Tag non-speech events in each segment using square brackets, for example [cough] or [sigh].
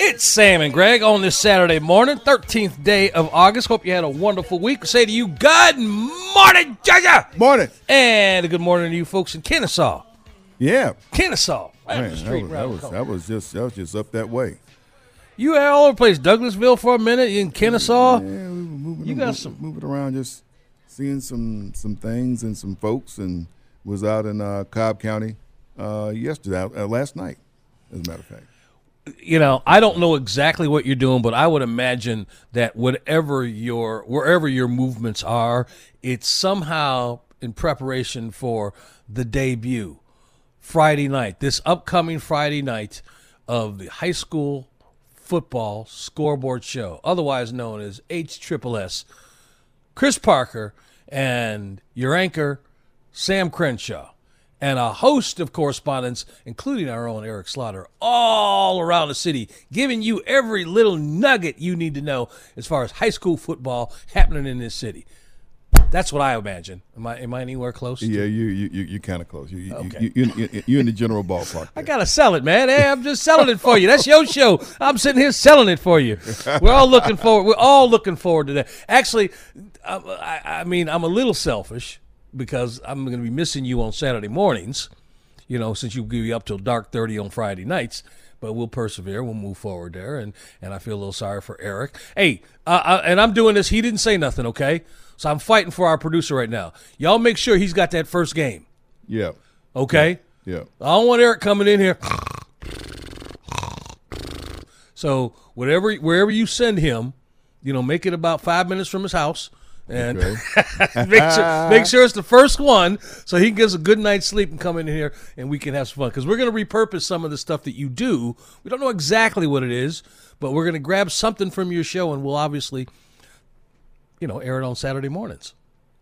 It's Sam and Greg on this Saturday morning, 13th day of August. Hope you had a wonderful week. say to you, good morning, Georgia. Morning. And a good morning to you folks in Kennesaw. Yeah. Kennesaw. Right Man, that, was, that, was, that, was, just that was just up that way. You had all over the place. Douglasville for a minute in Kennesaw. Yeah, we were moving, you got some moving around, just seeing some some things and some folks, and was out in uh, Cobb County uh, yesterday, uh, last night, as a matter of fact. You know, I don't know exactly what you're doing, but I would imagine that whatever your wherever your movements are, it's somehow in preparation for the debut Friday night, this upcoming Friday night of the high school football scoreboard show, otherwise known as HSSS. Chris Parker and your anchor, Sam Crenshaw and a host of correspondents, including our own Eric Slaughter, all around the city, giving you every little nugget you need to know as far as high school football happening in this city. That's what I imagine. Am I am I anywhere close? Yeah, you you you you're kind of close. You, okay. you, you, you, you in the general ballpark. [laughs] I gotta sell it, man. Hey, I'm just selling it for you. That's your show. I'm sitting here selling it for you. We're all looking forward. We're all looking forward to that. Actually, um, I, I mean, I'm a little selfish because I'm going to be missing you on Saturday mornings, you know, since you give you up till dark 30 on Friday nights. But we'll persevere. We'll move forward there. And, and I feel a little sorry for Eric. Hey, uh, I, and I'm doing this. He didn't say nothing, okay? So I'm fighting for our producer right now. Y'all make sure he's got that first game. Yeah. Okay? Yeah. yeah. I don't want Eric coming in here. So whatever, wherever you send him, you know, make it about five minutes from his house and okay. [laughs] make sure make sure it's the first one so he gets a good night's sleep and come in here and we can have some fun because we're going to repurpose some of the stuff that you do. We don't know exactly what it is, but we're going to grab something from your show and we'll obviously, you know, air it on Saturday mornings.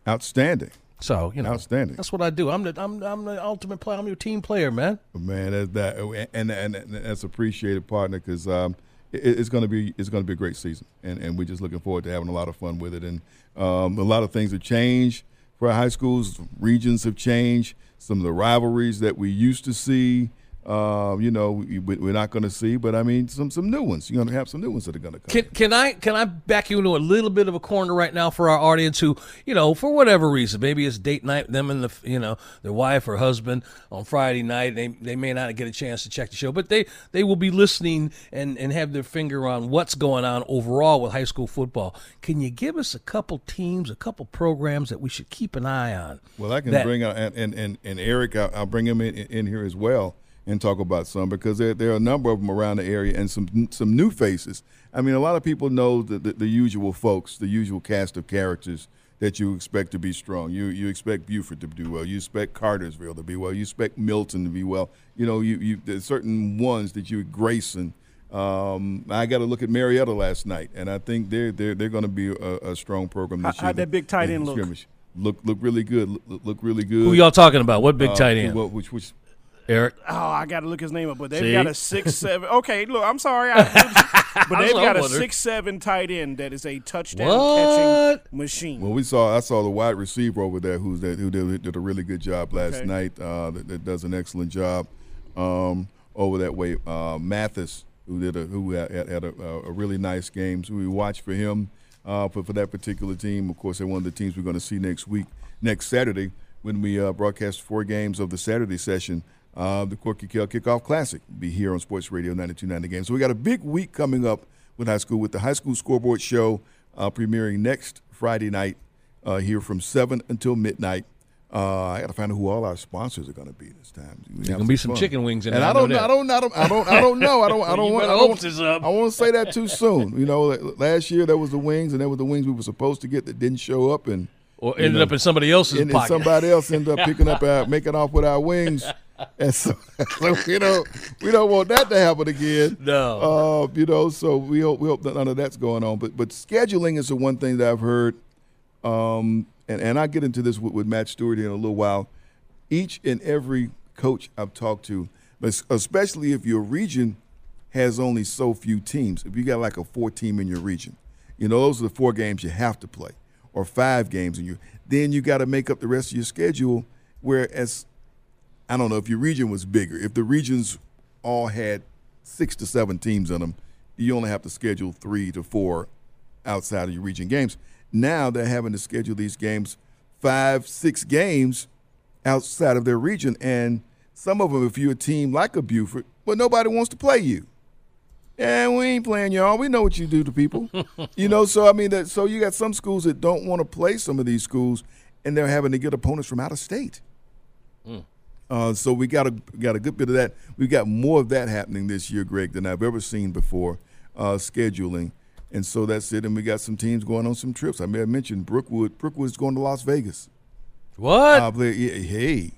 Outstanding. So you know, outstanding. That's what I do. I'm the I'm I'm the ultimate player. I'm your team player, man. Man, that's that and and, and that's appreciated, partner. Because um, it's going to be it's going to be a great season, and and we're just looking forward to having a lot of fun with it. And um, a lot of things have changed for our high schools. Regions have changed. Some of the rivalries that we used to see uh, you know, we, are not going to see, but I mean, some some new ones. You're going to have some new ones that are going to come. Can, can I can I back you into a little bit of a corner right now for our audience who, you know, for whatever reason, maybe it's date night, them and the, you know, their wife or husband on Friday night. They they may not get a chance to check the show, but they they will be listening and and have their finger on what's going on overall with high school football. Can you give us a couple teams, a couple programs that we should keep an eye on? Well, I can that, bring out and and and Eric, I'll, I'll bring him in in here as well and talk about some because there, there are a number of them around the area and some some new faces. I mean, a lot of people know the, the, the usual folks, the usual cast of characters that you expect to be strong. You you expect Buford to do well. You expect Cartersville to be well. You expect Milton to be well. You know, you, you there's certain ones that you Grayson. Um, I got to look at Marietta last night, and I think they're they're they're going to be a, a, strong program this How, year. How'd that big tight end look? Look look really good. Look, look really good. Who y'all talking about? What big uh, tight end? Well, which which Eric. Oh, I got to look his name up, but they've See? got a six seven. Okay, look, I'm sorry. I, [laughs] but they've what got a wondered. six-seven tight end that is a touchdown What? catching machine. Well, we saw I saw the wide receiver over there who's that who did, did a really good job last Okay. night. Uh, that, that does an excellent job um, over that way. Uh, Mathis, who did a who had, had had a, a really nice game. So we watched for him uh, for for that particular team. Of course, they're one of the teams we're going to see next week, next Saturday when we uh, broadcast four games of the Saturday session. Uh, the Corky Kell Kickoff Classic will be here on Sports Radio 92.9 Game. So we got a big week coming up with high school with the high school scoreboard show uh, premiering next Friday night uh, here from seven until midnight. Uh, I got to find out who all our sponsors are going to be this time. There's gonna be some chicken wings in and there, I I don't. I don't, I don't, I don't, I don't know. I don't, I [laughs] don't want. I don't, hope this up. I want to say that too soon. You know, last year there was the wings, and there was the wings we were supposed to get that didn't show up, and Or ended know, up in somebody else's and, and somebody else ended up picking up [laughs] our, making off with our wings. [laughs] And so, [laughs] so you know, we don't want that to happen again. No. Uh, you know, so we hope we hope that none of that's going on. But but scheduling is the one thing that I've heard. Um, and and I get into this with, with Matt Stewart in a little while. Each and every coach I've talked to, especially if your region has only so few teams. If you got like a four team in your region, you know those are the four games you have to play, or five games and you Then you got to make up the rest of your schedule. Whereas I don't know if your region was bigger. If the regions all had six to seven teams in them, you only have to schedule three to four outside of your region games. Now they're having to schedule these games five, six games outside of their region, and some of them, if you're a team like a Buford, well, nobody wants to play you. And we ain't playing y'all. We know what you do to people. [laughs] you know, so I mean, that, so you got some schools that don't want to play some of these schools, and they're having to get opponents from out of state. Hmm. Uh, so we got a got a good bit of that. We got more of that happening this year, Greg, than I've ever seen before. Uh, scheduling, and so that's it. And we got some teams going on some trips. I may have mentioned Brookwood. Brookwood's going to Las Vegas. what? Uh, hey,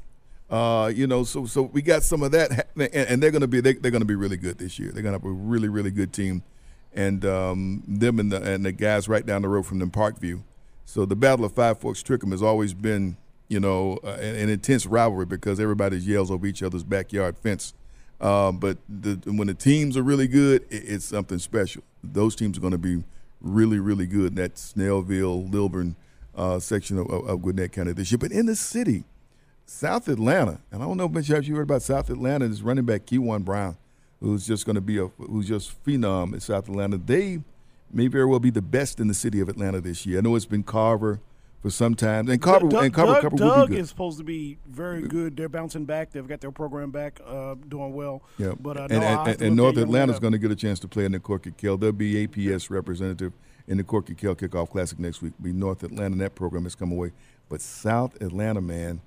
uh, you know, so so we got some of that, and, and they're going to be they, they're going to be really good this year. They're going to have a really really good team, and um, them and the and the guys right down the road from them Parkview. So the Battle of Five Forks Trickum has always been, you know, uh, an, an intense rivalry because everybody yells over each other's backyard fence. Uh, but the, when the teams are really good, it, it's something special. Those teams are going to be really, really good in that Snellville, Lilburn uh, section of, of, Gwinnett County this year. But in the city, South Atlanta, and I don't know if you heard about South Atlanta, is running back Keywan Brown, who's just going to be a who's just phenom at South Atlanta. They may very well be the best in the city of Atlanta this year. I know it's been Carver for some time, and Carver Doug, and Carver, Doug, Carver Doug will be good. is supposed to be very good. They're bouncing back. They've got their program back, uh, doing well. Yeah, But uh, and, no, and, I and, and North Atlanta's going to get a chance to play in the Corky Kell. There'll be APS representative in the Corky Kell Kickoff Classic next week. Be North Atlanta. and That program has come away, but South Atlanta, man,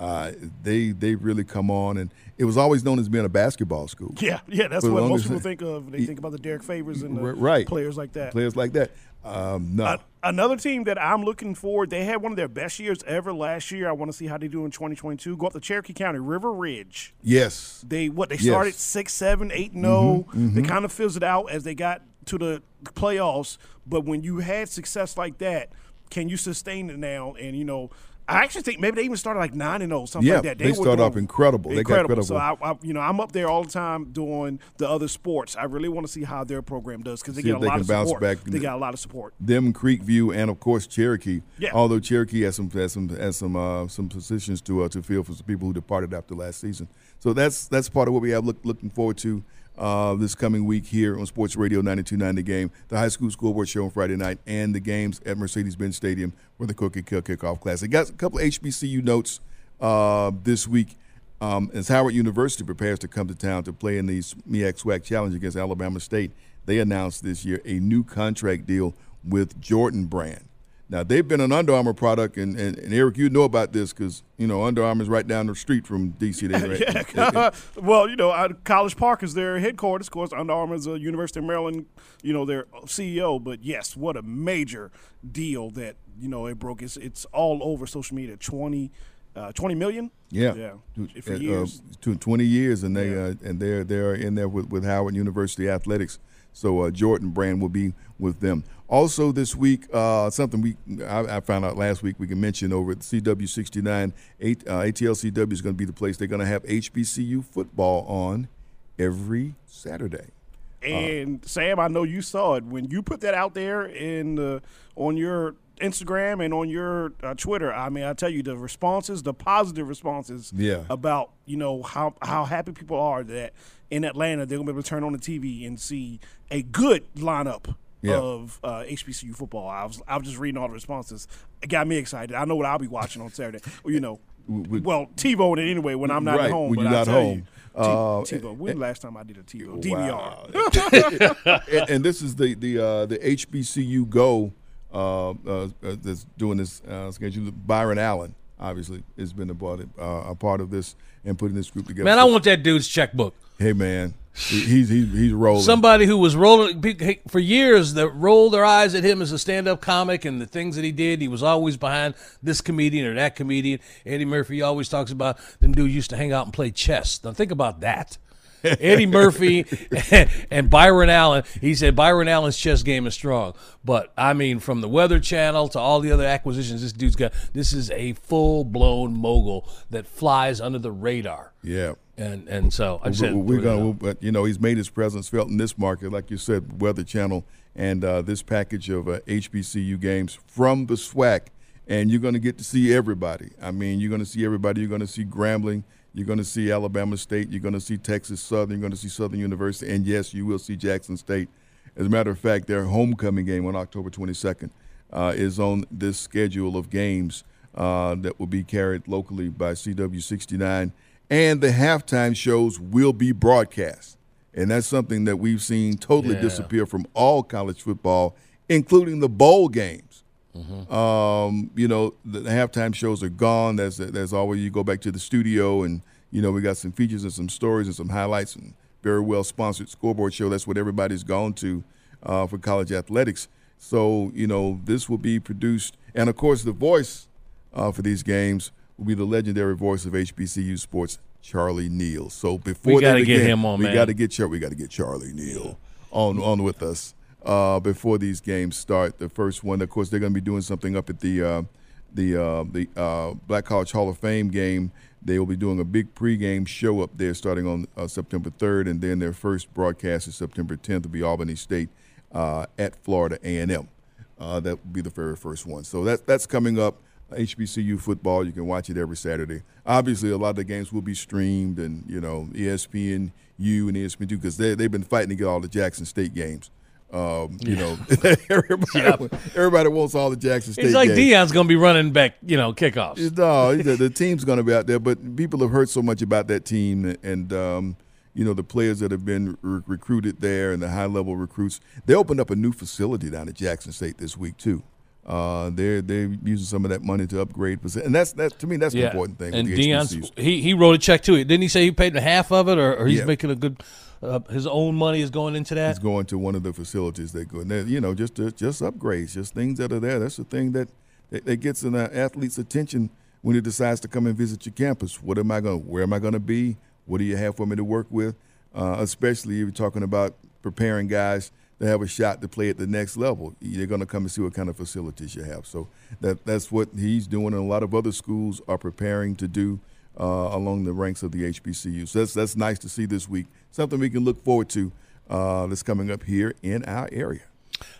uh, they they really come on, and it was always known as being a basketball school. [laughs] Yeah, yeah, that's what most people think of. They think about the Derrick Favors and the right players like that. Players like that. Um, no, Uh, another team that I'm looking for, they had one of their best years ever last year. I want to see how they do in 2022. Go up to Cherokee County, River Ridge. yes, They what they Yes. Mm-hmm, started six, seven, eight, and zero. They kind of fizzled out as they got to the playoffs. But when you had success like that, can you sustain it now? And you know, I actually think maybe they even started like nine and zero, something Yeah, like that. they were started off doing incredible. They got Incredible. So I. I, you know, I'm up there all the time doing the other sports. I really want to see how their program does because they See get a they lot can of bounce support. back. They got a lot of support. them Creekview and of course Cherokee. Yeah. Although Cherokee has some has some has some uh, some positions to uh, to fill for some people who departed after last season. So that's that's part of what we have look, looking forward to uh, this coming week here on Sports Radio 92.9 The Game, the high school scoreboard show on Friday night, and the games at Mercedes-Benz Stadium for the Corky Kell Kickoff class. Classic. Got a couple HBCU notes uh, this week. Um, as Howard University prepares to come to town to play in the MEAC SWAC Challenge against Alabama State, they announced this year a new contract deal with Jordan Brand. Now they've been an Under Armour product, and, and, and Eric, you know about this because you know Under Armour is right down the street from DC. [laughs] Right, Yeah. [laughs] [laughs] well, you know, College Park is their headquarters. Of course, Under Armour is a University of Maryland, you know, their CEO. But yes, what a major deal that you know it broke. It's it's all over social media. 20, uh, 20 million. Yeah, yeah, for uh, years. uh, to twenty years, and they Yeah. uh, and they're they're in there with, with Howard University athletics. So uh, Jordan Brand will be with them. Also this week, uh, something we I, I found out last week we can mention over at CW sixty nine. Uh, ATLCW is going to be the place they're going to have HBCU football on every Saturday. And Sam, I know you saw it when you put that out there in the, on your Instagram and on your uh, Twitter. I mean, I tell you the responses, the positive responses, Yeah. about you know how how happy people are that in Atlanta they're gonna be able to turn on the TV and see a good lineup Yeah. of uh, HBCU football. I was I was just reading all the responses. It got me excited. I know what I'll be watching on Saturday. Well, you know, we- well TiVo it anyway when I'm not Right, at home. when you're not home. You, Uh, T- TiVo. When last time I did a TiVo? DVR. Wow. [laughs] and, and this is the the uh, the HBCU Go uh, uh, uh, that's doing this uh, schedule. Byron Allen obviously has been a part of, uh, a part of this and putting this group together. Man, I want that dude's checkbook. hey man, he- he's he's he's rolling. Somebody who was rolling for years that rolled their eyes at him as a stand-up comic and the things that he did. He was always behind this comedian or that comedian. Eddie Murphy always talks about them dudes used to hang out and play chess. Now think about that. [laughs] Eddie Murphy [laughs] and Byron Allen. He said Byron Allen's chess game is strong, but I mean, from the Weather Channel to all the other acquisitions, this dude's got. This is a full-blown mogul that flies under the radar. yeah. And and so I said, we're going to, but you know, he's made his presence felt in this market, like you said, Weather Channel, and uh, this package of uh, HBCU games from the SWAC, and you're going to get to see everybody. I mean, you're going to see everybody. You're going to see Grambling. You're going to see Alabama State. You're going to see Texas Southern. You're going to see Southern University, and yes, you will see Jackson State. As a matter of fact, their homecoming game on October 22nd uh, is on this schedule of games uh, that will be carried locally by CW 69. And the halftime shows will be broadcast. And that's something that we've seen totally Yeah. disappear from all college football, including the bowl games. Mm-hmm. Um, you know, the, the halftime shows are gone. There's, there's always, you go back to the studio and, you know, we got some features and some stories and some highlights and very well sponsored scoreboard show. That's what everybody's gone to uh, for college athletics. So, you know, this will be produced. And of course, the voice uh, for these games will be the legendary voice of HBCU sports, Charlie Neal. So before We gotta get begin, him on, we got to get Char- we got to get Charlie Neal on on with us uh, before these games start. The first one, of course, they're going to be doing something up at the uh, the uh, the uh, Black College Hall of Fame game. They will be doing a big pregame show up there starting on uh, September 3rd, and then their first broadcast is September 10th. Will be Albany State uh, at Florida A&M. Uh, that will be the very first one. So that that's coming up. HBCU football, you can watch it every Saturday. Obviously, a lot of the games will be streamed, and you know ESPN U and ESPN two because they they've been fighting to get all the Jackson State games. Um, you know, [laughs] everybody everybody wants all the Jackson State. Games. It's like games. Deion's going to be running back, you know, kickoffs. No, the, the team's going to be out there, but people have heard so much about that team, and um, you know the players that have been re- recruited there and the high level recruits. They opened up a new facility down at Jackson State this week too. Uh, they're they're using some of that money to upgrade, and that's that to me that's the important thing. And with the Deion's HBCUs. he he wrote a check too. Didn't he say he paid half of it, or, or he's Yeah. making a good? Uh, his own money is going into that. It's going to one of the facilities they go, and you know, just just upgrades, just things that are there. That's the thing that that, that gets an athlete's attention when he decides to come and visit your campus. What am I going? Where am I going to be? What do you have for me to work with? Uh, especially if you're talking about preparing guys to have a shot to play at the next level. You're going to come and see what kind of facilities you have. So that that's what he's doing, and a lot of other schools are preparing to do uh, along the ranks of the HBCU. So that's that's nice to see this week. Something we can look forward to uh, that's coming up here in our area.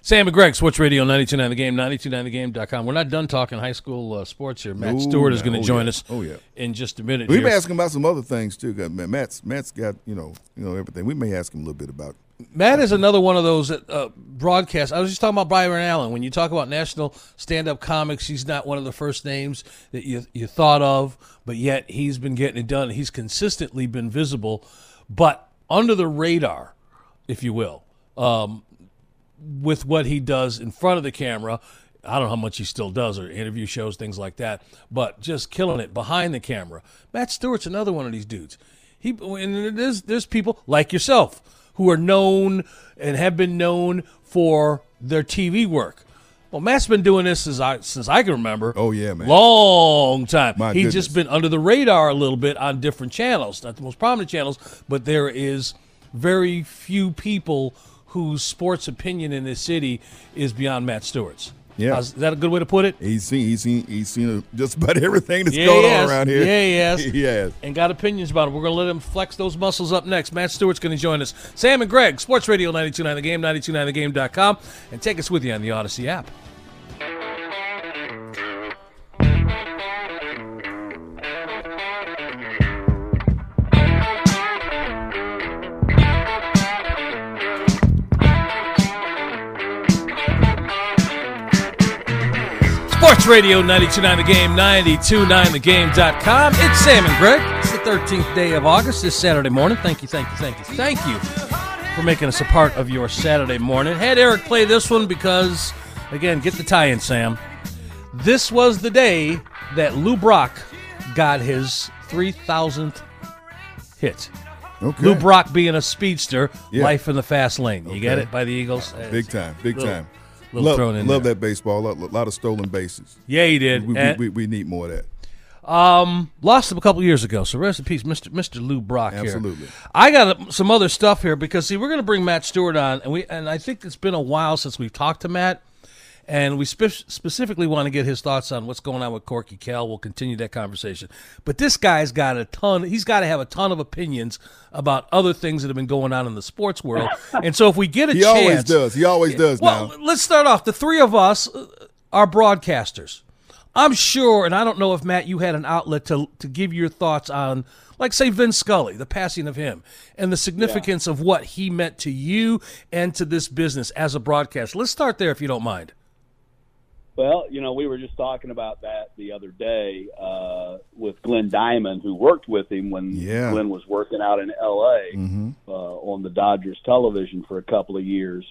Sam and Greg, Sports Radio 929 The Game, 929thegame.com. We're not done talking high school uh, sports here. Matt No, Stewart is going to oh, join yeah. us Oh, yeah. in just a minute. We here. may ask him about some other things too. Matt's Matt's got you know you know everything. We may ask him a little bit about. Matt is another one of those uh, broadcasts. I was just talking about Byron Allen. When you talk about national stand-up comics, he's not one of the first names that you you thought of, but yet he's been getting it done. He's consistently been visible, but under the radar, if you will, um, with what he does in front of the camera. I don't know how much he still does or interview shows, things like that, but just killing it behind the camera. Matt Stewart's another one of these dudes. He and there's there's people like yourself who are known and have been known for their TV work. Well, Matt's been doing this since I since I can remember. Oh, yeah, man. long time. My He's goodness. just been under the radar a little bit on different channels, not the most prominent channels, but there is very few people whose sports opinion in this city is beyond Matt Stewart's. Yeah. Is that a good way to put it? He's seen he's seen he's seen just about [laughs] everything that's Yeah, going on around here. Yeah, has. [laughs] he has. and got opinions about it. We're going to let him flex those muscles up next. Matt Stewart's going to join us. Sam and Greg, Sports Radio 929 The Game, 929thegame.com, and take us with you on the Audacy app. Sports Radio 929 The Game, 929thegame.com. It's Sam and Greg. It's the 13th day of August, this Saturday morning. Thank you, thank you, thank you, thank you for making us a part of your Saturday morning. Had Eric play this one because, again, get the tie in, Sam. This was the day that Lou Brock got his 3,000th hit. Okay. Lou Brock being a speedster, Yeah. life in the fast lane. You get it by the Eagles? Big time, big Little- time. Little love thrown in love there. that baseball. A lot, of stolen bases. Yeah, he did. We, we, we, we need more of that. Um, lost him a couple years ago. So rest in peace, Mister Mister Lou Brock. here. Absolutely. I got uh, some other stuff here because see, we're going to bring Matt Stewart on, and we and I think it's been a while since we've talked to Matt, and we spe- specifically want to get his thoughts on what's going on with Corky Kell. We'll continue that conversation. But this guy's got a ton. He's got to have a ton of opinions about other things that have been going on in the sports world. [laughs] and so if we get a He chance, He always does. He always does well, now. let's start off. The three of us uh, are broadcasters. I'm sure, and I don't know if Matt, you had an outlet to to give your thoughts on, like, say, Vin Scully, the passing of him, and the significance of what he meant to you and to this business as a broadcaster. Let's start there, if you don't mind. Well, you know, we were just talking about that the other day uh, with Glenn Diamond, who worked with him when Yeah. Glenn was working out in L.A. Uh, on the Dodgers television for a couple of years.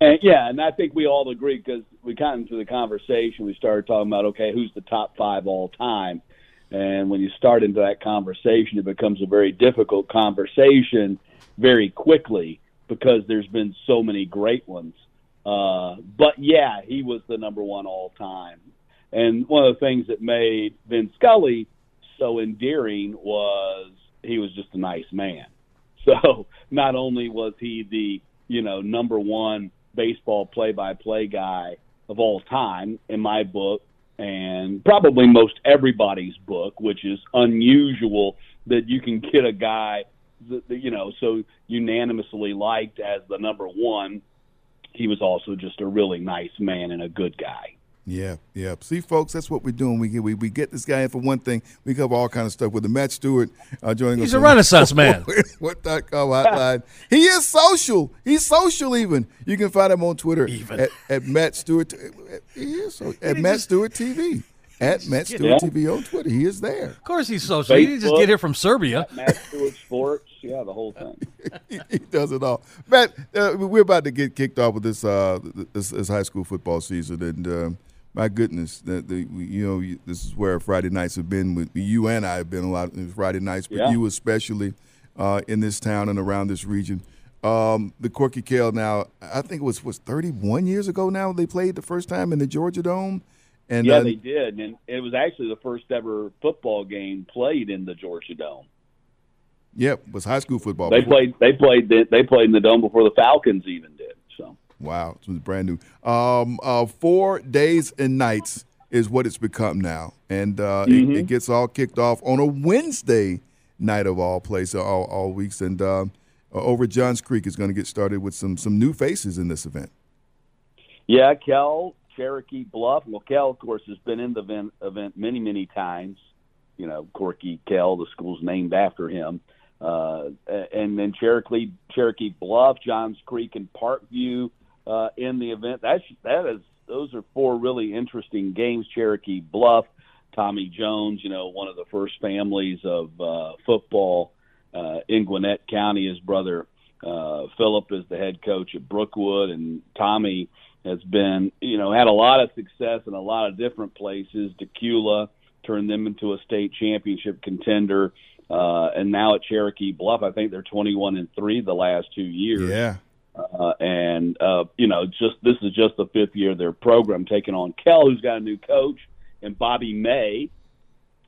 And yeah, and I think we all agree because we got into the conversation. We started talking about okay, who's the top five all time, and when you start into that conversation, it becomes a very difficult conversation very quickly because there's been so many great ones. Uh, but yeah, he was the number one all time. And one of the things that made Vin Scully so endearing was he was just a nice man. [laughs] So not only was he the, you know, number one baseball play by play guy of all time in my book and probably most everybody's book, which is unusual that you can get a guy that, you know, so unanimously liked as the number one he was also just a really nice man and a good guy. Yeah, yeah. See, folks, that's what we're doing. We get we, we get this guy in for one thing. We cover all kind of stuff with the Matt Stewart uh, joining us. He's a on- Renaissance [laughs] man. what dot com hotline? he is social. He's social. Even you can find him on Twitter Even. at, at Matt Stewart. He is so, at Matt Stewart TV. At Matt Stewart Yeah. TV on Twitter. He is there. Of course, he's social. He didn't just get here from Serbia. Matt Stewart Sports, yeah, the whole thing. [laughs] he, he does it all. Matt, uh, we're about to get kicked off with this uh, this, this high school football season, and um, my goodness, the, the you know this is where Friday nights have been with you and I have been a lot of Friday nights, but Yeah. you especially uh, in this town and around this region. Um, the Corky Kell now, I think it was was 31 years ago now they played the first time in the Georgia Dome, and Yeah, uh, they did, and it was actually the first ever football game played in the Georgia Dome. Yep, was high school football. They before- played, they played, the, they played in the dome before the Falcons even did. So Wow, it was brand new. Um, uh, four days and nights is what it's become now, and uh, it, it gets all kicked off on a Wednesday night of all places, all, all weeks. And uh, uh, over at Johns Creek is going to get started with some some new faces in this event. yeah, Kell Cherokee Bluff. Well, Kell, of course, has been in the event, event many, many times. You know, Corky Kell, the school's named after him. Uh, and then Cherokee Cherokee Bluff, Johns Creek, and Parkview uh, in the event. That's that is those are four really interesting games. Cherokee Bluff, Tommy Jones, you know, one of the first families of uh, football uh, in Gwinnett County. His brother uh, Philip is the head coach at Brookwood, and Tommy has been, you know, had a lot of success in a lot of different places. Dacula turned them into a state championship contender. Uh, and now at Cherokee Bluff, I think they're 21 and three the last two years. Yeah, Uh, and uh, you know, just this is just the fifth year of their program taking on Kell, who's got a new coach, and Bobby May,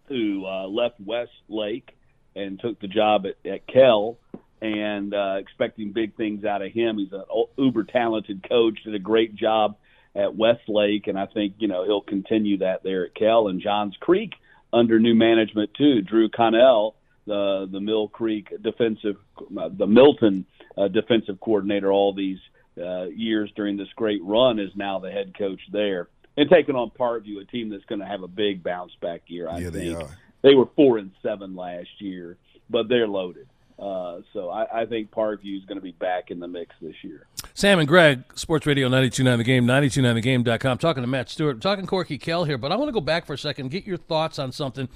who uh, left Westlake and took the job at, at Kell, and uh, expecting big things out of him. He's an uber talented coach, did a great job at Westlake, and I think you know he'll continue that there at Kell and Johns Creek under new management too. Drew Connell, the the Mill Creek defensive, uh, the Milton uh, defensive coordinator, all these uh, years during this great run, is now the head coach there and taking on Parkview, a team that's going to have a big bounce back year. I Yeah, they think are. they were four and seven last year, but they're loaded. So I, I think Parkview is going to be back in the mix this year. Sam and Greg, Sports Radio 929 The Game, 929thegame.com. Talking to Matt Stewart. I'm talking Corky Kell here, but I want to go back for a second, get your thoughts on something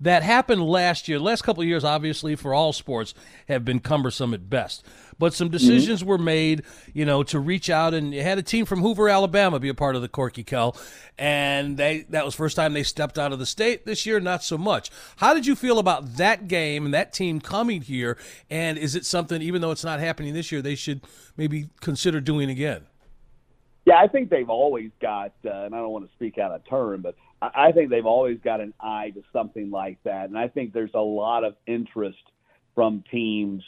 that happened last year. Last couple years, obviously, for all sports, have been cumbersome at best. But some decisions were made, you know, to reach out, and you had a team from Hoover, Alabama, be a part of the Corky Kell, and they that was first time they stepped out of the state. This year, not so much. How did you feel about that game and that team coming here? And is it something, even though it's not happening this year, they should maybe consider doing again? Yeah, I think they've always got, uh, and I don't want to speak out of turn, but I think they've always got an eye to something like that. And I think there's a lot of interest from teams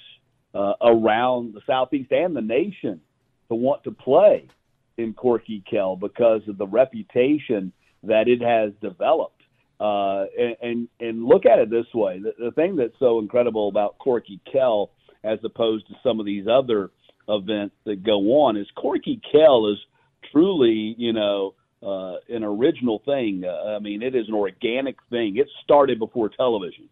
uh, around the Southeast and the nation to want to play in Corky Kell because of the reputation that it has developed. Uh, and, and and look at it this way: the, the thing that's so incredible about Corky Kell, as opposed to some of these other events that go on, is Corky Kell is truly, you know, uh, an original thing. Uh, I mean, it is an organic thing. It started before television.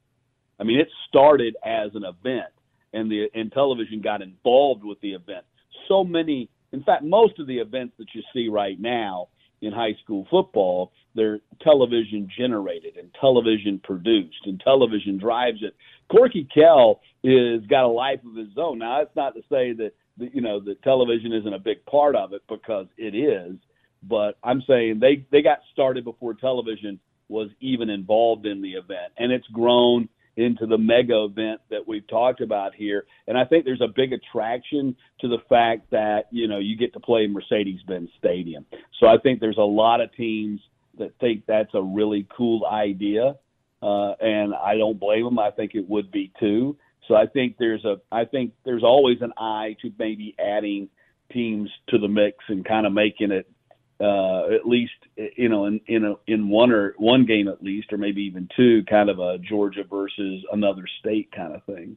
I mean, it started as an event, and the and television got involved with the event. So many, in fact, most of the events that you see right now in high school football, they're television generated and television produced, and television drives it. Corky Kell is got a life of his own. Now, that's not to say that you know that television isn't a big part of it because it is. But I'm saying they they got started before television was even involved in the event, and it's grown into the mega event that we've talked about here. And I think there's a big attraction to the fact that you know you get to play in Mercedes-Benz Stadium. So I think there's a lot of teams that think that's a really cool idea, uh, and I don't blame them. I think it would be too. So I think there's a I think there's always an eye to maybe adding teams to the mix and kind of making it uh, at least you know in in a, in one or one game at least or maybe even two kind of a Georgia versus another state kind of thing.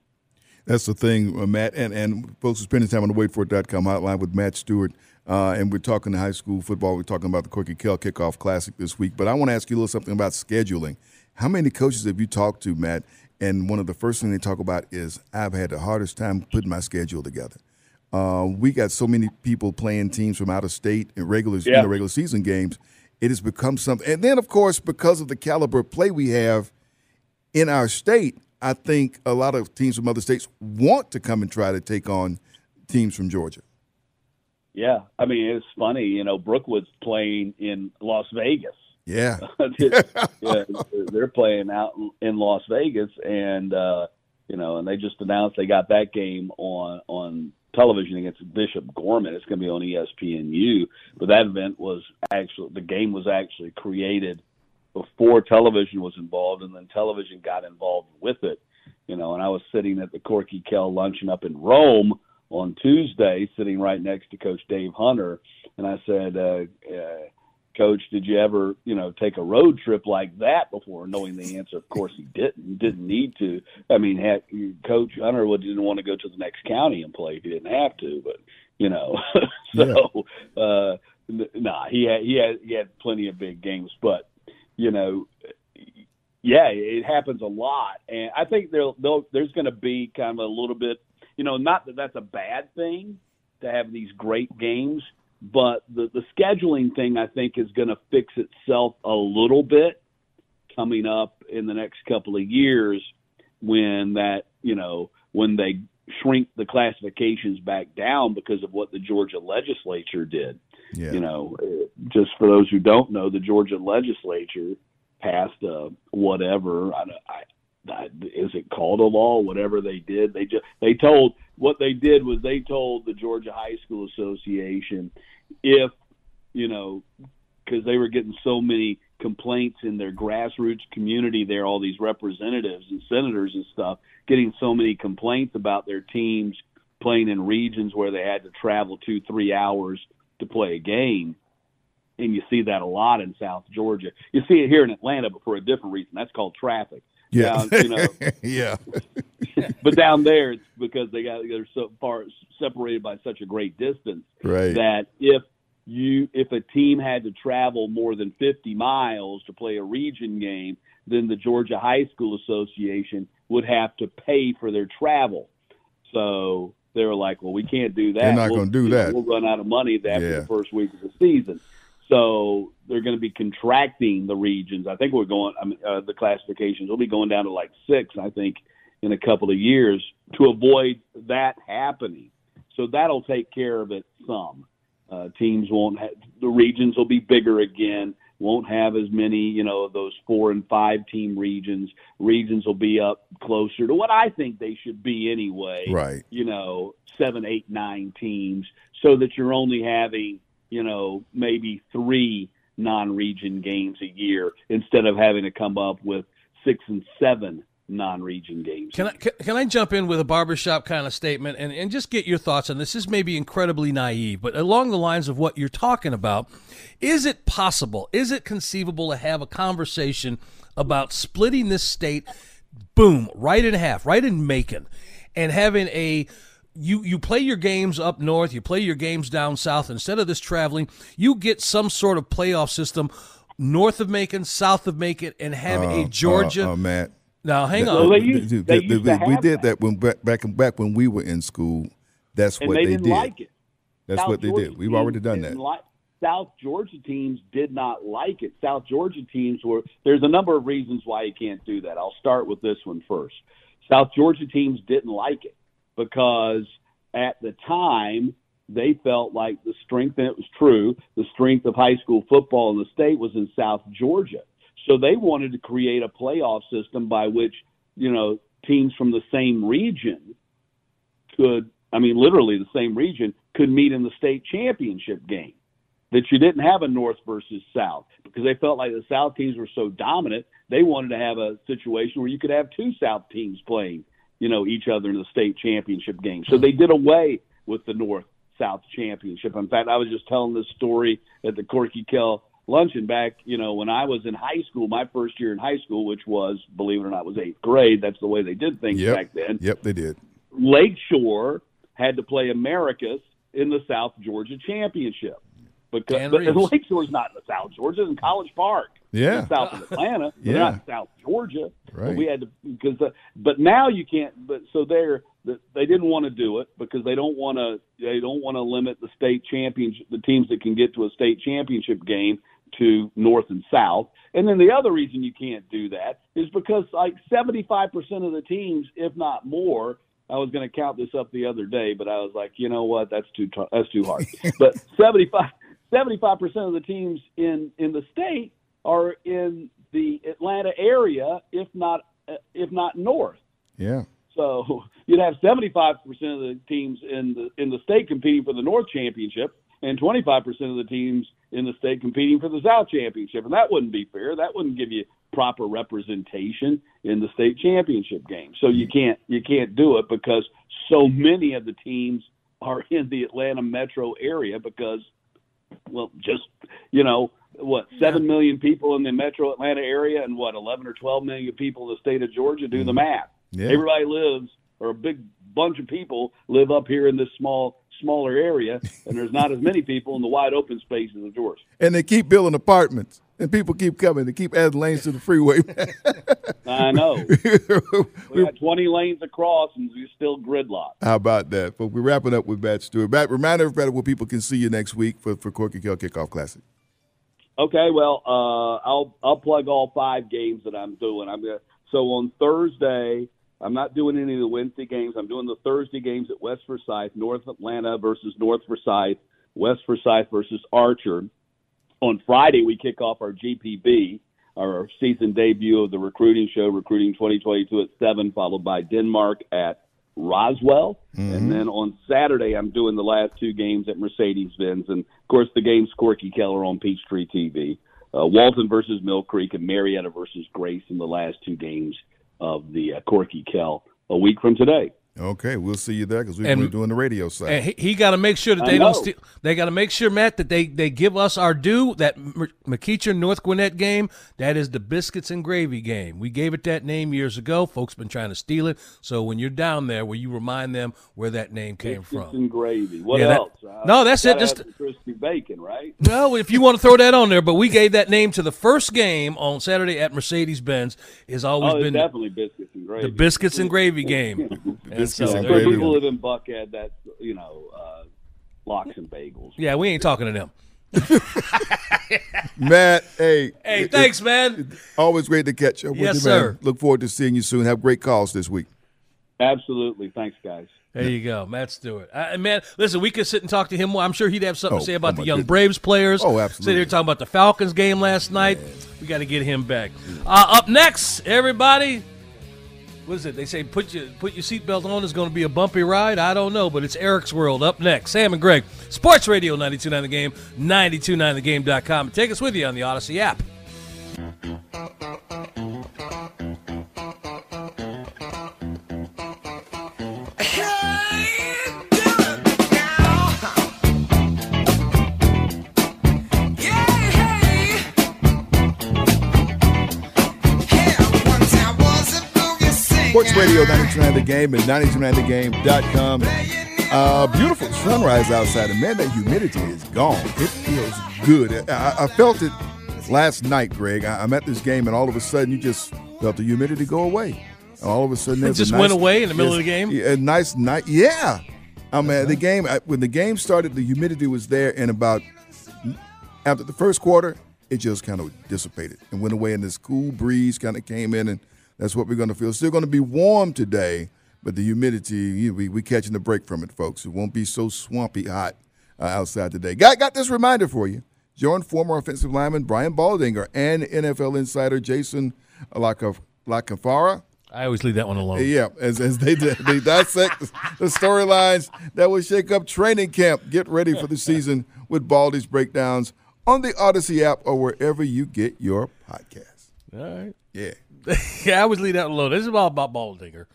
That's the thing, uh, Matt. And, and folks are spending time on the waitforit.com hotline with Matt Stewart. Uh, and we're talking high school football. We're talking about the Corky Kell Kickoff Classic this week. But I want to ask you a little something about scheduling. How many coaches have you talked to, Matt? And one of the first things they talk about is I've had the hardest time putting my schedule together. Uh, we got so many people playing teams from out of state in regular in the regular season games. It has become something. And then, of course, because of the caliber of play we have in our state, I think a lot of teams from other states want to come and try to take on teams from Georgia. Yeah, I mean it's funny, you know, Brookwood's playing in Las Vegas. Yeah. [laughs] yeah, they're playing out in Las Vegas, and uh, you know, and they just announced they got that game on on television against Bishop Gorman. It's going to be on ESPNU, but that event was actually the game was actually created before television was involved, and then television got involved with it. You know, and I was sitting at the Corky Kell luncheon up in Rome on Tuesday, sitting right next to Coach Dave Hunter, and I said. Uh, uh, Coach, did you ever, you know, take a road trip like that before? Knowing the answer, of course, he didn't. Didn't need to. I mean, had, Coach Underwood didn't want to go to the next county and play. He didn't have to, but you know, [laughs] so uh, n- nah, he had he had he had plenty of big games, but you know, yeah, it happens a lot, and I think there there's going to be kind of a little bit, you know, not that that's a bad thing to have these great games, but the the scheduling thing I think is going to fix itself a little bit coming up in the next couple of years when that you know when they shrink the classifications back down because of what the Georgia legislature did. Yeah. You know, just for those who don't know, the Georgia legislature passed a whatever. I, don't- I, I, is it called a law? Whatever they did, they just they told what they did was they told the Georgia High School Association if you know because they were getting so many complaints in their grassroots community there, all these representatives and senators and stuff, getting so many complaints about their teams playing in regions where they had to travel two, three hours to play a game. and you see that a lot in South Georgia. You see it here in Atlanta, but for a different reason. That's called traffic. Yeah, Down, you know, [laughs] yeah, [laughs] but down there it's because they got they're so far separated by such a great distance right. that if you if a team had to travel more than 50 miles to play a region game, then the Georgia High School Association would have to pay for their travel. So they were like, "Well, we can't do that. We're not We'll- gonna do you know, that." We'll run out of money after Yeah. the first week of the season." So they're going to be contracting the regions. I think we're going. I mean, uh, the classifications will be going down to like six. I think in a couple of years to avoid that happening. So that'll take care of it some. Uh, teams won't have the regions will be bigger again. Won't have as many, you know, those four and five team regions. Regions will be up closer to what I think they should be anyway. Right. You know, seven, eight, nine teams, so that you're only having, you know, maybe three non-region games a year instead of having to come up with six and seven non-region games. Can I can, I jump in with a barbershop kind of statement and, and just get your thoughts on this? This may be incredibly naive, but along the lines of what you're talking about, is it possible, is it conceivable to have a conversation about splitting this state, boom, right in half, right in Macon, and having a you you play your games up north, you play your games down south. Instead of this traveling, you get some sort of playoff system north of Macon, south of Macon, and have a Uh, Georgia. uh, uh, Matt. now, hang That- on. Well, they used- Dude, they that- used we, to we did that. that when back back back when we were in school. That's and what they, they, didn't did. like it. That's South what they Georgia did. We've already done that. Like, South Georgia teams did not like it. South Georgia teams were. There's a number of reasons why you can't do that. I'll start with this one first. South Georgia teams didn't like it because at the time they felt like the strength, and it was true, the strength of high school football in the state was in South Georgia. So they wanted to create a playoff system by which, you know, teams from the same region could, I mean, literally the same region, could meet in the state championship game. That you didn't have a North versus South because they felt like the South teams were so dominant. They wanted to have a situation where you could have two South teams playing, you know, each other in the state championship game. So they did away with the North South championship. In fact, I was just telling this story at the Corky Kell luncheon back, you know, when I was in high school, my first year in high school, which was, believe it or not, was eighth grade. That's the way they did things Yep. back then. Yep, they did. Lakeshore had to play Americus in the South Georgia Championship. Because but Reeves. Lakeshore's not in the South Georgia, in College Park. Yeah. South of Atlanta. Yeah. [laughs] They're not South Georgia. But Right. we had to because but now you can't but so they're they didn't want to do it because they don't want to they don't want to limit the state championship the teams that can get to a state championship game to north and south. And then the other reason you can't do that is because like 75% of the teams if not more I was going to count this up the other day, but I was like, you know what? That's too t- that's too hard. [laughs] but 75 percent of the teams in in the state are in the Atlanta area, if not uh, if not north. Yeah. So you'd have 75% of the teams in the in the state competing for the North Championship, and 25% of the teams in the state competing for the South Championship, and that wouldn't be fair. That wouldn't give you proper representation in the state championship game. So you can't you can't do it because so many of the teams are in the Atlanta metro area because well just you know what seven million people in the metro Atlanta area and what eleven or twelve million people in the state of Georgia do the mm-hmm. math. Yeah. Everybody lives, or a big bunch of people live up here in this small, smaller area, and there's not as many people in the wide open spaces of Georgia. And they keep building apartments, and people keep coming. They keep adding lanes to the freeway. [laughs] I know. [laughs] we got 20 lanes across, and we're still gridlocked. How about that? But we're wrapping up with Matt Stewart. Matt, remind everybody where people can see you next week for for Corky Kell Kickoff Classic. Okay, well, uh, I'll I'll plug all five games that I'm doing. I'm gonna, so on Thursday. I'm not doing any of the Wednesday games. I'm doing the Thursday games at West Forsyth, North Atlanta versus North Forsyth, West Forsyth versus Archer. On Friday, we kick off our GPB, our season debut of the recruiting show, Recruiting 2022 at 7, followed by Denmark at Roswell. And then on Saturday, I'm doing the last two games at Mercedes Benz. And of course, the games Corky Keller on Peachtree TV. Uh, Walton versus Mill Creek and Marietta versus Grace in the last two games of the uh, Corky Kell a week from today. Okay, we'll see you there because we're And- doing the radio side. And he, he got to make sure that they don't steal. They got to make sure, Matt, that they, they give us our due. That M- McEachern North Gwinnett game, that is the biscuits and gravy game. We gave it that name years ago. Folks been trying to steal it. So when you're down there, will you remind them where that name came from. Biscuits from? and gravy. What Yeah, that- else? No, that's it. Just- crispy bacon, right? [laughs] No, if you want to throw that on there, but we gave that name to the first game on Saturday at Mercedes Benz. Is always Oh, it's been definitely biscuits and gravy. the biscuits and gravy [laughs] game. and Biscuits so and For there you gravy. people go. who live in Buckhead, that's you know uh, lox and bagels. Yeah, we ain't talking to them. [laughs] Matt, hey, Hey, it- thanks, it- man. always great to catch up with Yes, you, man. sir. Look forward to seeing you soon. Have great calls this week. Absolutely. Thanks, guys. There you go, Matt Stewart. Uh, man, listen, we could sit and talk to him more. I'm sure he'd have something Oh, to say oh about my the young goodness. Braves players. Oh, Sit absolutely. here talking about the Falcons game last night. We got to get him back. Uh, up next, everybody. What is it? They say put your put your seatbelt on. It's going to be a bumpy ride. I don't know, but it's Eric's World up next. Sam and Greg, Sports Radio 92.9 The Game, 92.9thegame.com. Take us with you on the Audacy app. Sports Radio 929 The Game and 929thegame.com. Uh, beautiful sunrise outside, and man, that humidity is gone. It feels good. I, I felt it last night, Greg. I, I'm at this game, and all of a sudden, you just felt the humidity go away. All of a sudden, it just nice- went away in the middle of the game? A nice night, yeah. I mean, the game I, when the game started, the humidity was there, and about after the first quarter, it just kind of dissipated and went away, and this cool breeze kind of came in, and that's what we're going to feel. Still going to be warm today, but the humidity, we we catching the break from it, folks. It won't be so swampy hot uh, outside today. Got got this reminder for you. Join former offensive lineman Brian Baldinger and NFL insider Jason Lacaf- La Canfora. I always leave that one alone. Yeah, as, as they they dissect the storylines that will shake up training camp. Get ready for the [laughs] season with Baldy's breakdowns on the Audacy app or wherever you get your podcasts. All right. Yeah. [laughs] yeah, I always leave that alone. This is all about Baldinger.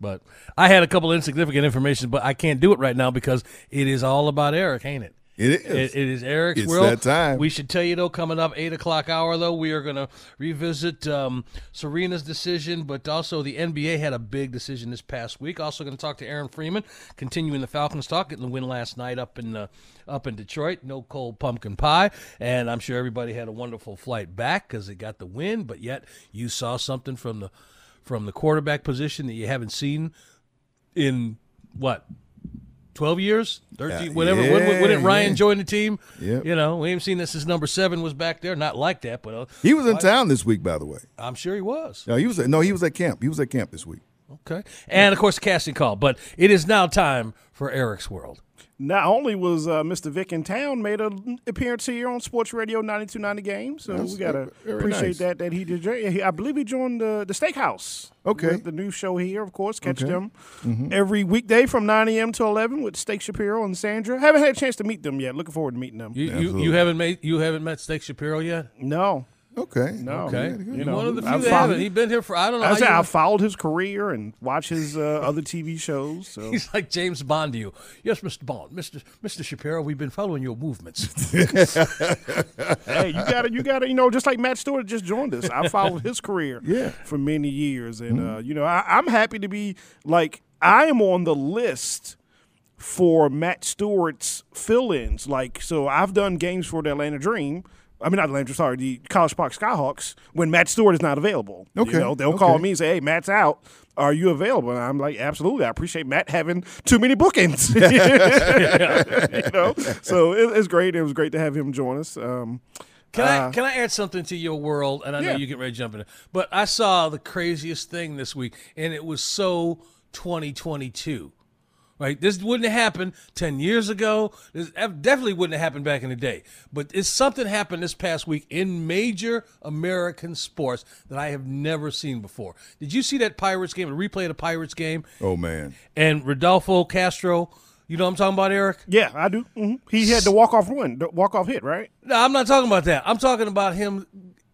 But I had a couple insignificant information, but I can't do it right now because it is all about Eric, ain't it? It is. It, it is Eric's It's world. that time. We should tell you though, coming up eight o'clock hour though, we are going to revisit um, Serena's decision, but also the NBA had a big decision this past week. Also going to talk to Aaron Freeman, continuing the Falcons talk, getting the win last night up in uh, up in Detroit. No cold pumpkin pie, and I'm sure everybody had a wonderful flight back because they got the win. But yet you saw something from the from the quarterback position that you haven't seen in what 12 years 13 Uh, whatever when, when, when did ryan yeah. join the team Yep. you know we haven't seen this since number seven was back there not like that but uh, He was in town this week, by the way. i'm sure he was No, he was at, no, he was at camp. He was at camp this week. okay and of course the casting call but it is now time for eric's world Not only was uh, Mr. Vic in town, made an appearance here on Sports Radio 9290 Game, so That's we gotta appreciate nice. that that he did. he- I believe he joined the the Steakhouse. Okay. with the new show here, of course. Catch Okay. them Mm-hmm. every weekday from 9 a.m. to 11 with Steak Shapiro and Sandra. Haven't had a chance to meet them yet. Looking forward to meeting them. you, you, you haven't made you haven't met Steak Shapiro yet no, Okay. no. okay You you're know, one of the few I've that followed- haven't he's been here for i don't know I how said I followed his career and watched his uh, other TV shows. So [laughs] He's like James Bond to you. Yes, Mr. Bond, Mr. Mr. Shapiro. We've been following your movements. [laughs] hey, you got to, you got to, you know, just like Matt Stewart just joined us. I followed his career [laughs] Yeah. for many years, and uh, you know, I, I'm happy to be like I am on the list for Matt Stewart's fill-ins. Like, so I've done games for the Atlanta Dream. I mean, not the Dream, sorry, the College Park Skyhawks when Matt Stewart is not available. Okay, You know, they'll call me and say, hey, Matt's out. Are you available? And I'm like, absolutely. I appreciate Matt having too many bookings. [laughs] [laughs] you know, so it, it's great. It was great to have him join us. Um, Can I Uh, can I add something to your world? And I know Yeah. you get ready to jump in, but I saw the craziest thing this week, and it was so 2022. Right, this wouldn't have happened ten years ago. This definitely wouldn't have happened back in the day. But it's something happened this past week in major American sports that I have never seen before. Did you see that Pirates game? A replay of the Pirates game, Oh man. and Rodolfo Castro. You know what I'm talking about, Eric? yeah, I do. hmm He had the walk off run, the walk off hit, right? No, I'm not talking about that. I'm talking about him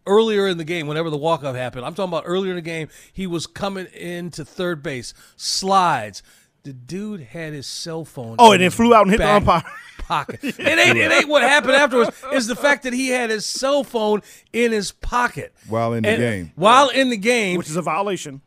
earlier in the game, whenever the walk-off happened. I'm talking about earlier in the game. He was coming into third base, slides. The dude had his cell phone. Oh, and then his flew out and hit the back umpire. [laughs] Pocket. [laughs] It ain't. It ain't what [laughs] happened afterwards. Is the fact that he had his cell phone in his pocket While in the And- game. While in the game, which is a violation.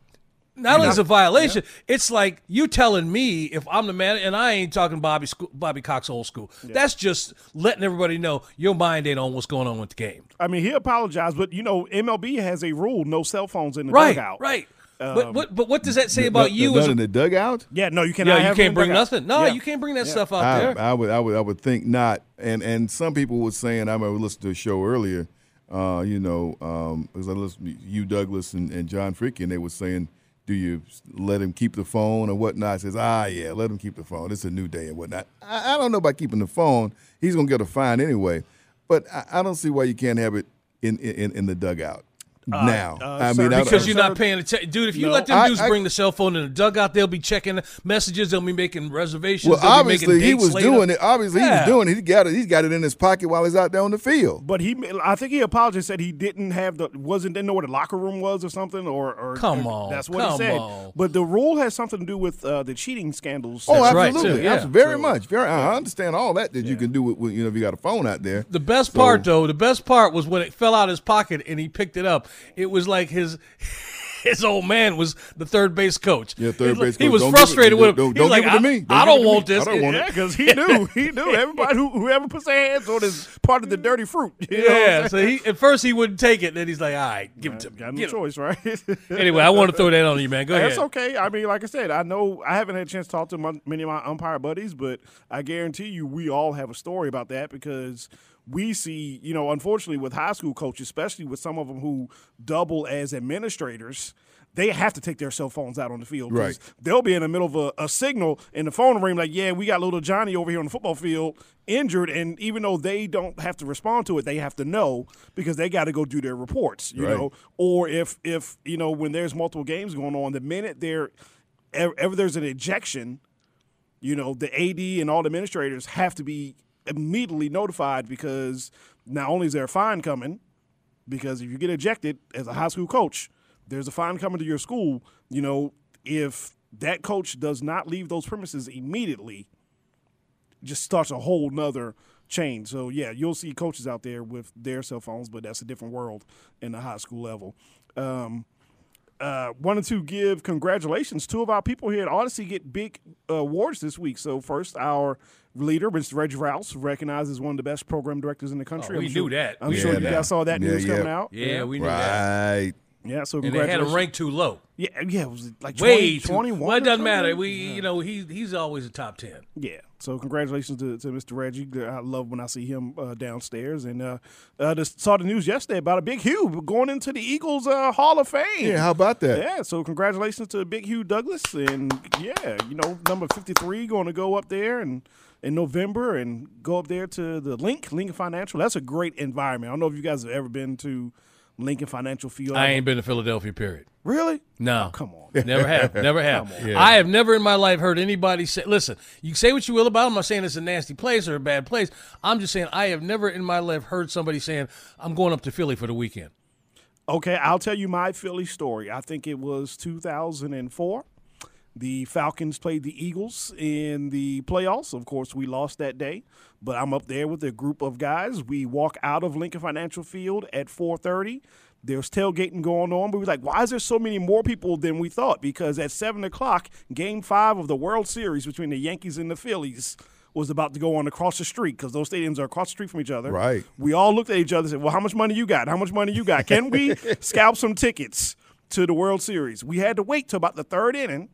not only is a violation, it's like you telling me if I'm the man, and I ain't talking Bobby Bobby Cox old school. That's just letting everybody know your mind ain't on what's going on with the game. I mean, he apologized, but you know, MLB has a rule: no cell phones in the Right, dugout. right. But what? But what does that say about None- you? none As a, in the dugout. Yeah, no, you cannot. yeah, you have them in can't bring dugout. nothing. No, Yeah. you can't bring that stuff out I, there. I would, I would, I would think not. And and some people were saying, I remember listening to a show earlier. Uh, you know, um, because I listened to you, Douglas, and, and John Freaky, and they were saying, "Do you let him keep the phone or whatnot?" I says, "Ah, yeah, let him keep the phone. It's a new day and whatnot." I, I don't know about keeping the phone. He's gonna get a fine anyway, but I, I don't see why you can't have it in in, in the dugout now. uh, I mean, Because Uh, you're sir, not paying attention, dude. If you no. let them I- dudes I- bring the cell phone in the dugout, they'll be checking messages. They'll be making reservations. well, they'll obviously making he was later. doing it. Obviously he was doing it. He got it. He's got it in his pocket while he's out there on the field. But he, I think he apologized. Said he didn't have the wasn't didn't know where the locker room was or something. Or, or Come on, that's what come he said. on. But the rule has something to do with uh, the cheating scandals. Oh, That's right, absolutely, too, yeah. Abs- very much. Very, I understand all that that you can do with, with you know if you got a phone out there. The best part, though, the best part was when it fell out of his pocket and he picked it up. It was like his [laughs] his old man was the third base coach. Yeah, third base He coach. was Don't give it- frustrated with him. don't- don't like, give it to me. Don't I don't want me. I this. don't want Yeah, because he [laughs] knew, he knew everybody who whoever puts their hands on is part of the dirty fruit. You know what I'm Yeah, so he at first he wouldn't take it. Then he's like, "All right, give it to me." got no Get him." choice, right? [laughs] Anyway, I want to throw that on you, man. Go ahead. That's okay. I mean, like I said, I know I haven't had a chance to talk to my, many of my umpire buddies, but I guarantee you, we all have a story about that because we see, you know, unfortunately, with high school coaches, especially with some of them who double as administrators. They have to take their cell phones out on the field. Right. They'll be in the middle of a, a signal and the phone ring like, yeah, we got little Johnny over here on the football field injured. And even though they don't have to respond to it, they have to know because they got to go do their reports, you Right. know. Or if, if, you know, when there's multiple games going on, the minute there, ever, ever there's an ejection, you know, the AD and all the administrators have to be immediately notified because not only is there a fine coming, because if you get ejected as a high school coach, there's a fine coming to your school. You know, if that coach does not leave those premises immediately, just starts a whole nother chain. So yeah, you'll see coaches out there with their cell phones, but that's a different world in the high school level. Um, uh, wanted to give congratulations. Two of our people here at Audacy get big uh, awards this week. So first, our leader, Mr. Reggie Rouse, recognized as one of the best program directors in the country. Oh, we I'm sure, knew that. I'm We sure you that. guys saw that Yeah, news yeah. coming out. Yeah, we knew that. Right. Yeah, so And they had him congratulations. ranked too low. Yeah, yeah, it was like 20, Way 21. Well, it doesn't matter. something? We, you know, he he's always a top ten. Yeah. So congratulations to, to Mr. Reggie. I love when I see him uh, downstairs. And uh, uh, just saw the news yesterday about a Big Hugh going into the Eagles uh, Hall of Fame. Yeah, how about that? Yeah, so congratulations to Big Hugh Douglas, and yeah, you know, number fifty-three going to go up there and in November and go up there to the Link Lincoln Financial. That's a great environment. I don't know if you guys have ever been to Lincoln Financial Field. I ain't been to Philadelphia. Period. really. No, Oh, come on. Never have, never [laughs] have. Yeah. I have never in my life heard anybody say. Listen, you say what you will about. it. I'm not saying it's a nasty place or a bad place. I'm just saying I have never in my life heard somebody saying I'm going up to Philly for the weekend. Okay, I'll tell you my Philly story. I think it was 2004. The Falcons played the Eagles in the playoffs. Of course, we lost that day, but I'm up there with a group of guys. We walk out of Lincoln Financial Field at 4:30. There's tailgating going on, but we're like, why is there so many more people than we thought? Because at seven o'clock, Game Five of the World Series between the Yankees and the Phillies was about to go on across the street because those stadiums are across the street from each other. Right. We all looked at each other and said, Well, how much money you got? How much money you got? Can we [laughs] scalp some tickets to the World Series? We had to wait till about the third inning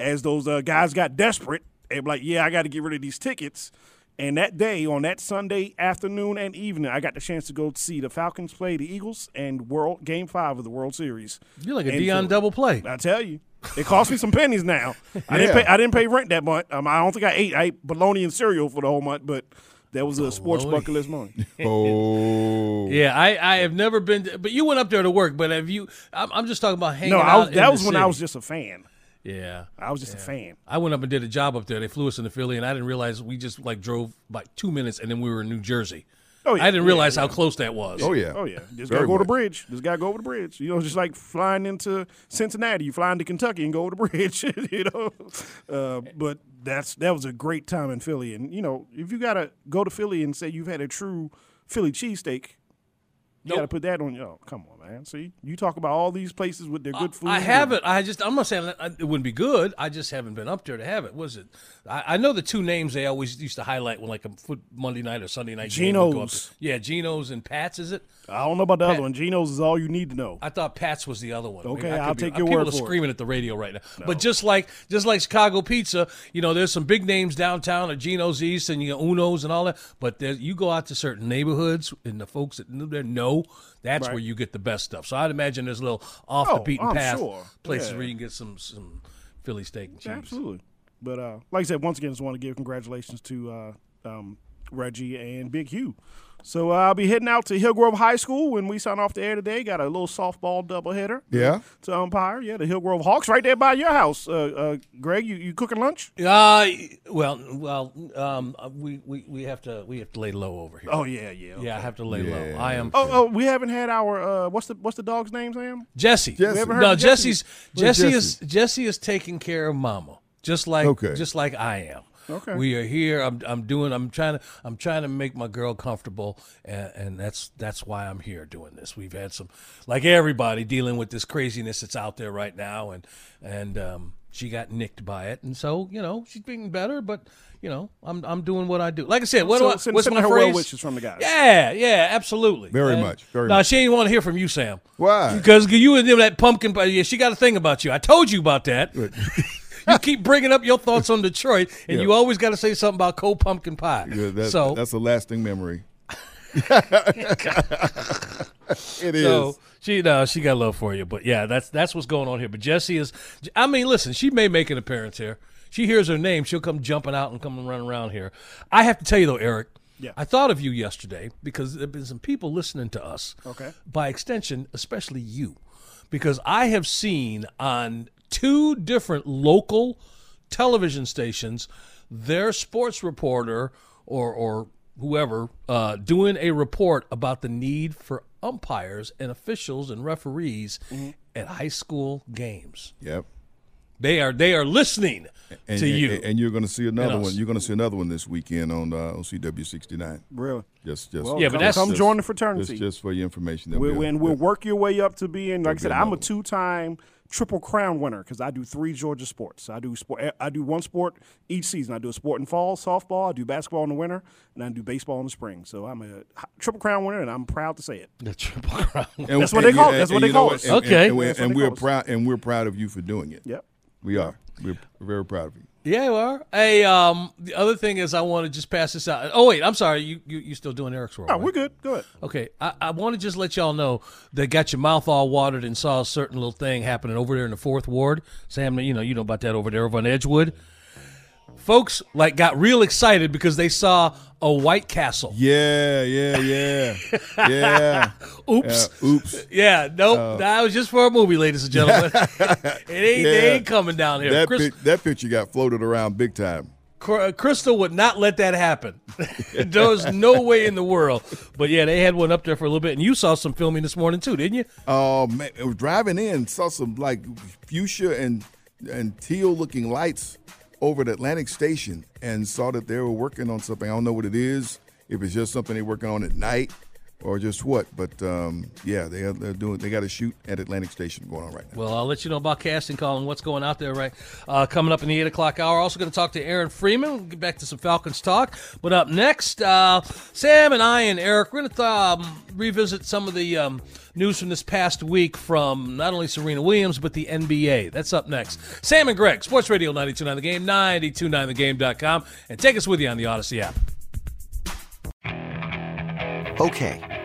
as those uh, guys got desperate and like, Yeah, I got to get rid of these tickets. And that day, on that Sunday afternoon and evening, I got the chance to go see the Falcons play the Eagles and World Game Five of the World Series. You're like a Deion Philly. double play. I tell you, it cost me some pennies. Now I didn't pay. I didn't pay rent that month. Um, I don't think I ate. I ate bologna and cereal for the whole month, but that was a sports Bologna. bucket list money. [laughs] Oh. Yeah, I, I have never been, to, but you went up there to work. But have you? I'm, I'm just talking about hanging no, out. I was, in that the was when I was just a fan. Yeah, I was just a fan. I went up and did a job up there. They flew us into Philly, and I didn't realize we just like drove like two minutes, and then we were in New Jersey. Oh, yeah. I didn't realize yeah. how close that was. Oh yeah. Oh yeah, just Very gotta go to the bridge. Just gotta go over the bridge. You know, just like flying into Cincinnati, you fly into Kentucky and go over the bridge. [laughs] you know, uh, but that's that was a great time in Philly. And you know, if you gotta go to Philly and say you've had a true Philly cheesesteak, you gotta put that on. your Oh, come on, man. See, you talk about all these places with their good food. I haven't. I just. I'm not saying that uh, it wouldn't be good. I just haven't been up there to have it. Was it? I, I know the two names they always used to highlight when like a foot Monday night or Sunday night. game would go up Geno's. Yeah, Geno's and Pat's. Is it? I don't know about the Pat- other one. Geno's is all you need to know. I thought Pat's was the other one. Okay, I'll be- take your word for it. People are screaming at the radio right now. But just like just like Chicago pizza, you know, there's some big names downtown at Gino's East and you know, Uno's and all that. But there, you go out to certain neighborhoods and the folks that live there know that's Right. where you get the best stuff. So I'd imagine there's a little off the Oh, beaten path sure. places Yeah. where you can get some some Philly steak and cheese. Absolutely. But uh, like I said, once again, just want to give congratulations to uh, um, Reggie and Big Hugh. So uh, I'll be heading out to Hillgrove High School when we sign off the air today. Got a little softball doubleheader. Yeah. To umpire, yeah, the Hillgrove Hawks right there by your house. Uh, uh, Greg, you, you cooking lunch? Uh, well, well, um, we, we, we have to we have to lay low over here. Oh yeah, yeah. yeah, I have to lay low. I am Oh, oh, we haven't had our uh, what's the what's the dog's name, Sam? Jesse. Jesse. We haven't heard No. Jesse's Jesse Jesse? is Jesse is taking care of Mama, just like Okay. just like I am. Okay. We are here. I'm I'm doing. I'm trying to I'm trying to make my girl comfortable, and, and that's that's why I'm here doing this. We've had some, like everybody, dealing with this craziness that's out there right now, and and um, she got nicked by it, and so you know she's being better, but. You know, I'm I'm doing what I do. Like I said, what So do I? send- what's send my her phrase? well wishes from the guys. Yeah, yeah, absolutely. Very And- much, very no, much. she ain't want to hear from you, Sam. Why? Because you and them that pumpkin pie. Yeah, she got a thing about you. I told you about that. [laughs] you keep bringing up your thoughts on Detroit, and Yeah. you always got to say something about cold pumpkin pie. Yeah, that, so, that's a lasting memory. [laughs] It is. so she no, she got love for you. But yeah, that's that's what's going on here. But Jesse is. I mean, listen, she may make an appearance here. She hears her name, she'll come jumping out and come and run around here. I have to tell you though, Eric. Yeah. I thought of you yesterday because there have been some people listening to us. Okay. By extension, especially you, because I have seen on two different local television stations their sports reporter or or whoever uh, doing a report about the need for umpires and officials and referees Mm-hmm. at high school games. Yep. They are they are listening And, to you. and, and you're going to see another one. You're going to see another one this weekend on uh, on CW 69. Really? Just, just, Well, Yeah, but come, that's- come just- join the fraternity. Just, just for your information. That We'll, we'll- and we'll work your way up to being, like I said, I'm a two-time triple crown winner because I do three Georgia sports. I do sport. I do one sport each season. I do a sport in fall, softball. I do basketball in the winter, and I do baseball in the spring. So I'm a triple crown winner, and I'm proud to say it. the triple crown. And- That's what and they call- you- that's what they call us. And- and- Okay. And, we're, That's what and they we're call us. proud. And we're proud of you for doing it. Yep. We are. We're very proud of you. Yeah, you are. Hey, um, the other thing is, I want to just pass this out. Oh wait, I'm sorry. You you you still doing Eric's world? Oh, right? we're good. Go ahead. Okay, I, I want to just let y'all know that got your mouth all watered and saw a certain little thing happening over there in the fourth ward. Sam, you know you know about that over there over on Edgewood. Folks like got real excited because they saw a White Castle. Yeah, yeah, yeah, [laughs] yeah. Oops. Uh, oops. Yeah, nope. that was just for a movie, ladies and gentlemen. [laughs] [laughs] it ain't they ain't coming down here. That Chris, pic- that picture got floated around big time. Uh, Krystal would not let that happen. there was no way in the world. But yeah, they had one up there for a little bit, and you saw some filming this morning too, didn't you? Oh man, I was driving in, saw some like fuchsia and and teal looking lights over at Atlantic Station, and saw that they were working on something. I don't know what it is. If it's just something they're working on at night, or just what. But um, yeah, they are, they're doing. They got a shoot at Atlantic Station going on right now. Well, I'll let you know about casting call and what's going out there right uh, coming up in the eight o'clock hour. Also going to talk to Aaron Freeman. We'll get back to some Falcons talk. But up next, uh, Sam and I and Eric, we're going to um, revisit some of the um, news from this past week from not only Serena Williams but the NBA. That's up next. Sam and Greg, Sports Radio 929 The Game, 929thegame.com, and take us with you on the Audacy app. Okay,